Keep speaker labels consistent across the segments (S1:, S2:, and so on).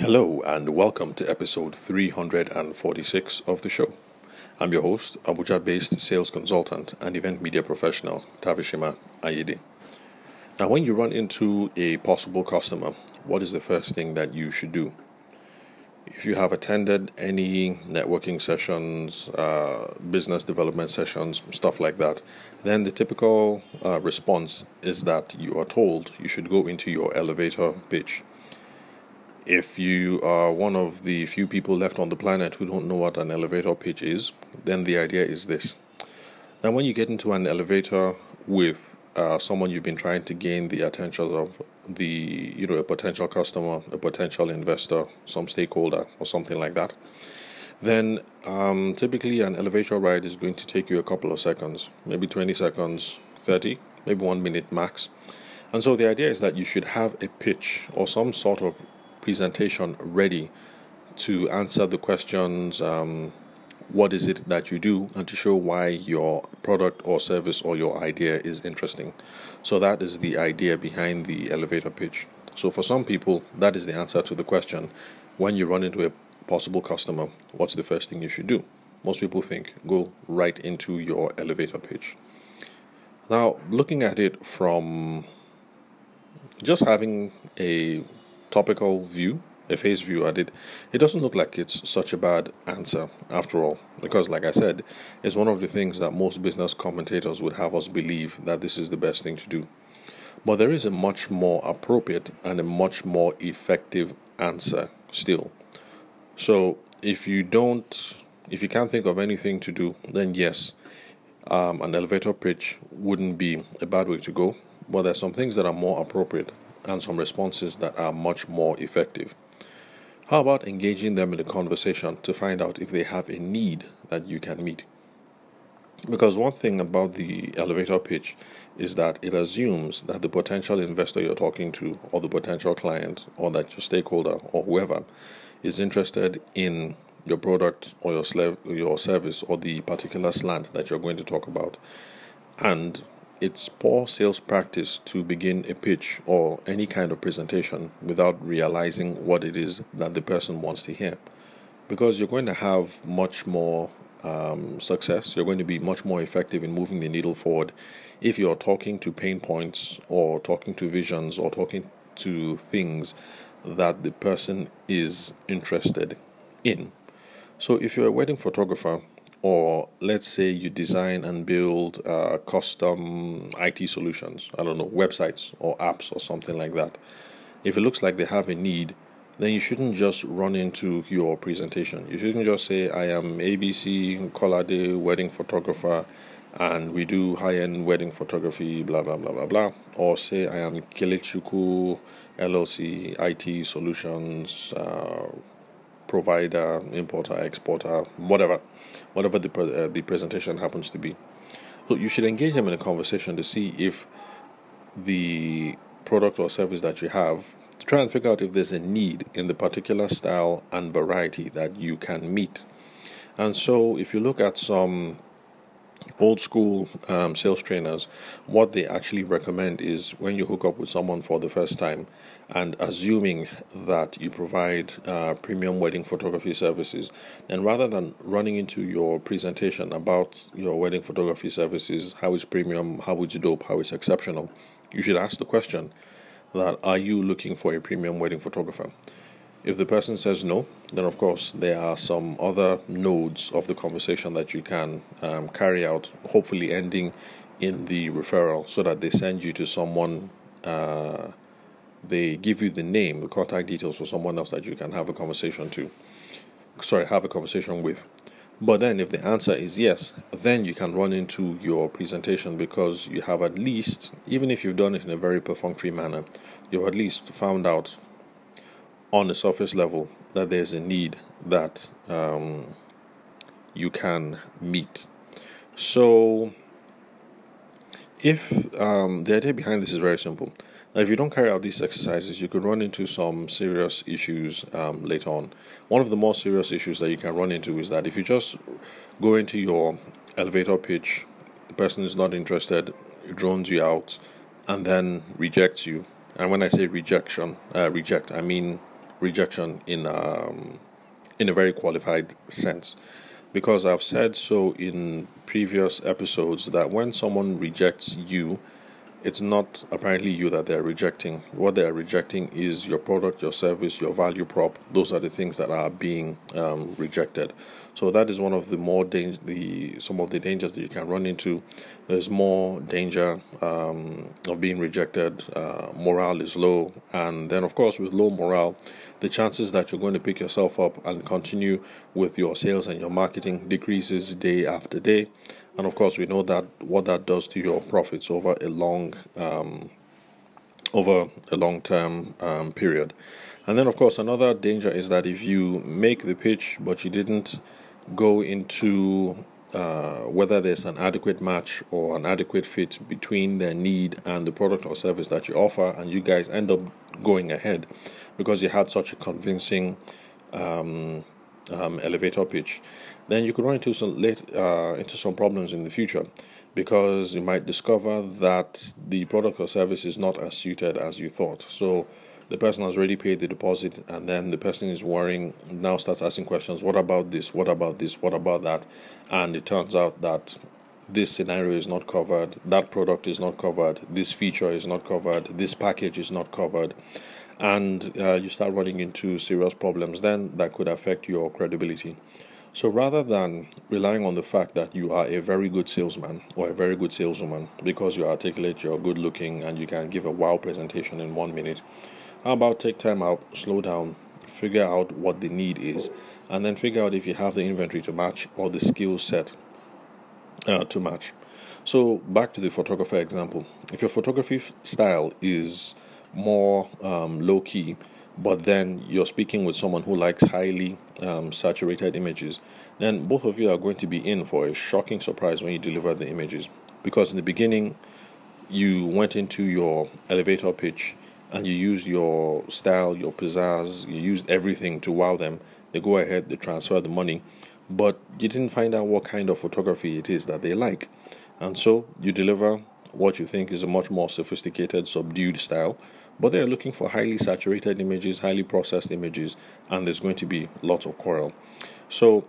S1: Hello, and welcome to episode 346 of the show. I'm your host, Abuja based sales consultant and event media professional, Tavishima Ayede. Now, when you run into a possible customer, what is the first thing that you should do? If you have attended any networking sessions, uh, business development sessions, stuff like that, then the typical uh, response is that you are told you should go into your elevator pitch if you are one of the few people left on the planet who don't know what an elevator pitch is, then the idea is this. Now, when you get into an elevator with uh, someone you've been trying to gain the attention of the, you know, a potential customer, a potential investor, some stakeholder, or something like that, then um, typically an elevator ride is going to take you a couple of seconds, maybe 20 seconds, 30, maybe one minute max. And so the idea is that you should have a pitch or some sort of presentation ready to answer the questions um, what is it that you do and to show why your product or service or your idea is interesting. So, that is the idea behind the elevator pitch. So, for some people, that is the answer to the question when you run into a possible customer, what's the first thing you should do? Most people think go right into your elevator pitch. Now, looking at it from just having a topical view, a face view at it, it doesn't look like it's such a bad answer after all. Because, like I said, it's one of the things that most business commentators would have us believe that this is the best thing to do. But there is a much more appropriate and a much more effective answer still. So, if you don't, if you can't think of anything to do, then yes, um, an elevator pitch wouldn't be a bad way to go. But there's some things that are more appropriate and some responses that are much more effective. How about engaging them in a conversation to find out if they have a need that you can meet? Because one thing about the elevator pitch is that it assumes that the potential investor you're talking to, or the potential client, or that your stakeholder, or whoever, is interested in your product or your, your service or the particular slant that you're going to talk about. And it's poor sales practice to begin a pitch or any kind of presentation without realizing what it is that the person wants to hear. Because you're going to have much more um, success, you're going to be much more effective in moving the needle forward if you're talking to pain points or talking to visions or talking to things that the person is interested in. So, if you're a wedding photographer, or let's say you design and build uh, custom IT solutions, I don't know, websites or apps or something like that. If it looks like they have a need, then you shouldn't just run into your presentation. You shouldn't just say, I am ABC Kolade wedding photographer and we do high end wedding photography, blah, blah, blah, blah, blah. Or say, I am Kelechukwu LLC IT solutions. Uh, provider, importer, exporter, whatever, whatever the uh, the presentation happens to be. So you should engage them in a conversation to see if the product or service that you have to try and figure out if there's a need in the particular style and variety that you can meet. And so if you look at some old school um, sales trainers, what they actually recommend is when you hook up with someone for the first time and assuming that you provide uh, premium wedding photography services, then rather than running into your presentation about your wedding photography services, how is premium, how it's dope, how is exceptional, you should ask the question that are you looking for a premium wedding photographer? If the person says no, then of course there are some other nodes of the conversation that you can um, carry out, hopefully ending in the referral so that they send you to someone, uh, they give you the name, the contact details for someone else that you can have a conversation to. Sorry, have a conversation with. But then, if the answer is yes, then you can run into your presentation because you have at least, even if you've done it in a very perfunctory manner, you've at least found out on the surface level that there's a need that um, you can meet. So, if um, the idea behind this is very simple, now if you don't carry out these exercises, you could run into some serious issues um, later on. One of the more serious issues that you can run into is that if you just go into your elevator pitch, the person is not interested, drones you out, and then rejects you. And when I say rejection, uh, reject, I mean rejection in um, in a very qualified sense because I've said so in previous episodes that when someone rejects you it's not apparently you that they're rejecting. What they are rejecting is your product, your service, your value prop. Those are the things that are being um, rejected. So that is one of the more danger, the some of the dangers that you can run into. There's more danger um, of being rejected. Uh, morale is low, and then of course with low morale, the chances that you're going to pick yourself up and continue with your sales and your marketing decreases day after day. And of course, we know that what that does to your profits over a long um, over a long term um, period. And then, of course, another danger is that if you make the pitch but you didn't go into uh, whether there's an adequate match or an adequate fit between their need and the product or service that you offer, and you guys end up going ahead because you had such a convincing um, um, elevator pitch, then you could run into some late, uh, into some problems in the future because you might discover that the product or service is not as suited as you thought. So the person has already paid the deposit, and then the person is worrying now starts asking questions. What about this? What about this? What about that? And it turns out that this scenario is not covered, that product is not covered, this feature is not covered, this package is not covered, and uh, you start running into serious problems then that could affect your credibility. So rather than relying on the fact that you are a very good salesman or a very good saleswoman because you articulate, you're good looking, and you can give a wow presentation in one minute, how about take time out, slow down, figure out what the need is, and then figure out if you have the inventory to match or the skill set uh, to match. So back to the photographer example. If your photography style is more um, low key, but then you're speaking with someone who likes highly um, saturated images, then both of you are going to be in for a shocking surprise when you deliver the images. Because in the beginning, you went into your elevator pitch and you use your style, your pizzazz, you use everything to wow them. They go ahead, they transfer the money, but you didn't find out what kind of photography it is that they like. And so you deliver what you think is a much more sophisticated, subdued style, but they're looking for highly saturated images, highly processed images, and there's going to be lots of quarrel. So,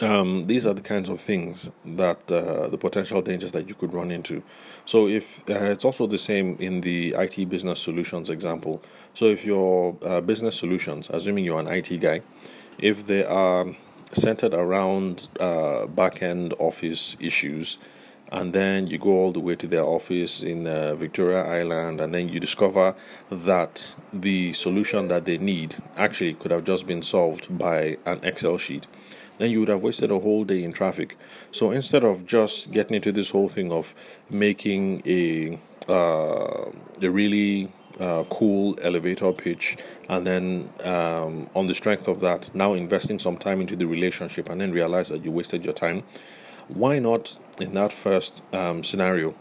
S1: um, these are the kinds of things that uh, the potential dangers that you could run into. So, if uh, it's also the same in the IT business solutions example. So, if your uh, business solutions, assuming you're an IT guy, if they are centered around uh, back end office issues, and then you go all the way to their office in uh, Victoria Island, and then you discover that the solution that they need actually could have just been solved by an Excel sheet. Then you would have wasted a whole day in traffic. So instead of just getting into this whole thing of making a uh, a really uh, cool elevator pitch, and then um, on the strength of that, now investing some time into the relationship, and then realize that you wasted your time why not in that first um, scenario?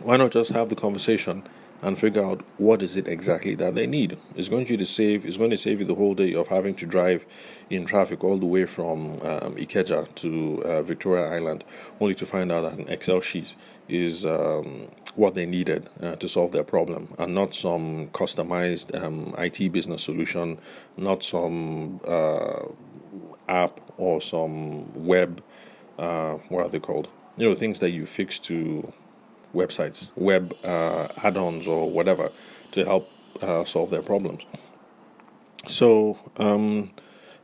S1: Why not just have the conversation and figure out what is it exactly that they need? It's going to save. It's going to save you the whole day of having to drive in traffic all the way from um, Ikeja to uh, Victoria Island, only to find out that an Excel sheet is um, what they needed uh, to solve their problem, and not some customized um, IT business solution, not some uh, app or some web uh, what are they called? You know, things that you fix to websites, web uh, add-ons or whatever to help uh, solve their problems. So um,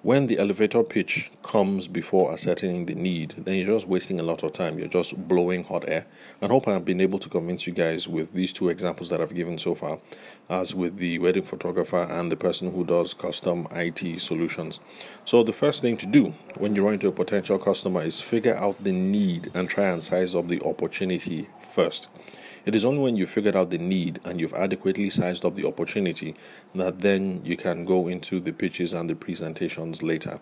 S1: when the elevator pitch comes before ascertaining the need, then you're just wasting a lot of time. You're just blowing hot air. I hope I've been able to convince you guys with these two examples that I've given so far, as with the wedding photographer and the person who does custom IT solutions. So, the first thing to do when you run into a potential customer is figure out the need and try and size up the opportunity first. It is only when you've figured out the need and you've adequately sized up the opportunity that then you can go into the pitches and the presentations later.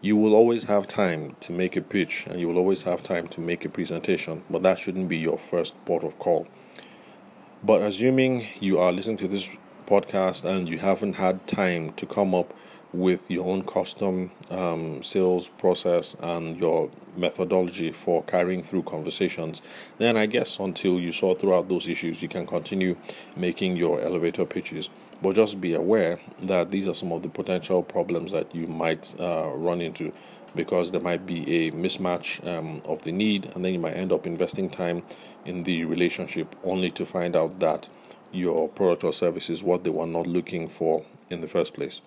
S1: You will always have time to make a pitch and you will always have time to make a presentation, but that shouldn't be your first port of call. But assuming you are listening to this podcast and you haven't had time to come up with your own custom um, sales process and your methodology for carrying through conversations, then I guess until you sort throughout those issues, you can continue making your elevator pitches. But just be aware that these are some of the potential problems that you might uh, run into because there might be a mismatch um, of the need, and then you might end up investing time in the relationship only to find out that your product or service is what they were not looking for in the first place.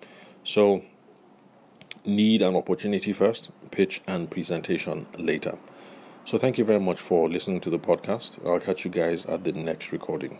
S1: So, need and opportunity first, pitch and presentation later. So, thank you very much for listening to the podcast. I'll catch you guys at the next recording.